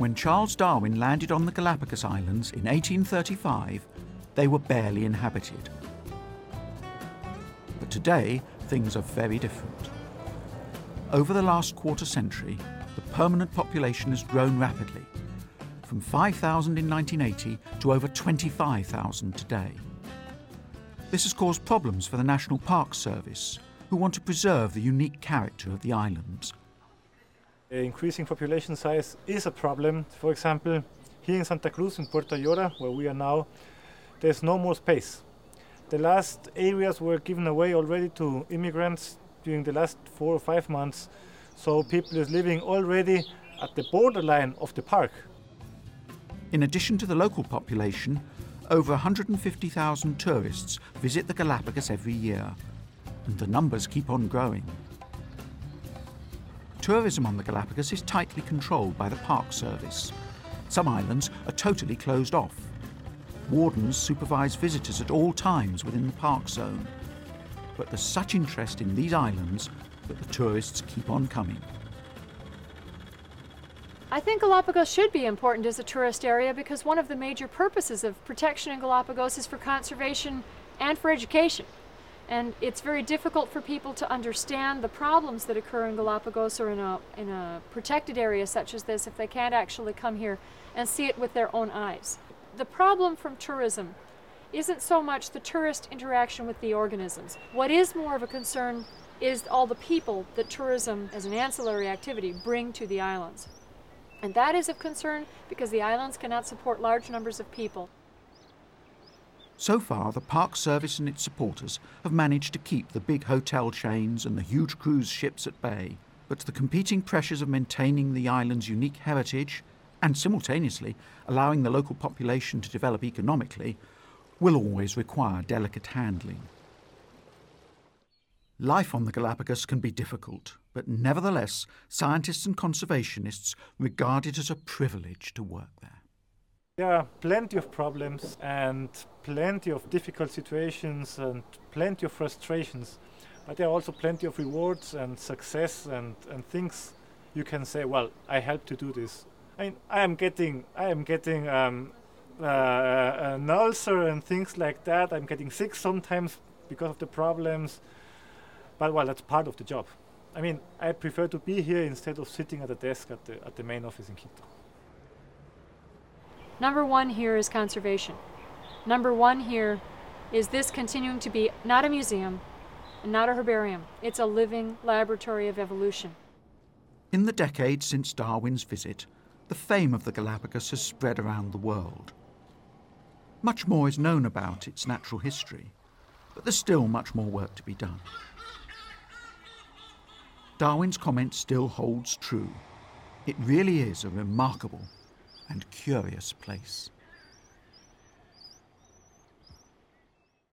When Charles Darwin landed on the Galapagos Islands in 1835, they were barely inhabited. But today, things are very different. Over the last quarter century, the permanent population has grown rapidly, from 5,000 in 1980 to over 25,000 today. This has caused problems for the National Park Service, who want to preserve the unique character of the islands. Uh, increasing population size is a problem. For example, here in Santa Cruz, in Puerto Ayora, where we are now, there's no more space. The last areas were given away already to immigrants during the last four or five months, so people is living already at the borderline of the park. In addition to the local population, over 150,000 tourists visit the Galapagos every year, and the numbers keep on growing. Tourism on the Galapagos is tightly controlled by the Park Service. Some islands are totally closed off. Wardens supervise visitors at all times within the park zone. But there's such interest in these islands that the tourists keep on coming. I think Galapagos should be important as a tourist area because one of the major purposes of protection in Galapagos is for conservation and for education. And it's very difficult for people to understand the problems that occur in Galapagos or in a, in a protected area such as this if they can't actually come here and see it with their own eyes. The problem from tourism isn't so much the tourist interaction with the organisms. What is more of a concern is all the people that tourism as an ancillary activity bring to the islands. And that is of concern because the islands cannot support large numbers of people. So far, the Park Service and its supporters have managed to keep the big hotel chains and the huge cruise ships at bay. But the competing pressures of maintaining the island's unique heritage and simultaneously allowing the local population to develop economically will always require delicate handling. Life on the Galapagos can be difficult, but nevertheless, scientists and conservationists regard it as a privilege to work there. There are plenty of problems and plenty of difficult situations and plenty of frustrations, but there are also plenty of rewards and success and, and things you can say, well, I helped to do this. I, mean, I am getting, I am getting um, uh, an ulcer and things like that. I'm getting sick sometimes because of the problems. But well, that's part of the job. I mean, I prefer to be here instead of sitting at a desk at the, at the main office in Quito. Number one here is conservation. Number one here is this continuing to be not a museum and not a herbarium. It's a living laboratory of evolution. In the decades since Darwin's visit, the fame of the Galapagos has spread around the world. Much more is known about its natural history, but there's still much more work to be done. Darwin's comment still holds true. It really is a remarkable and curious place.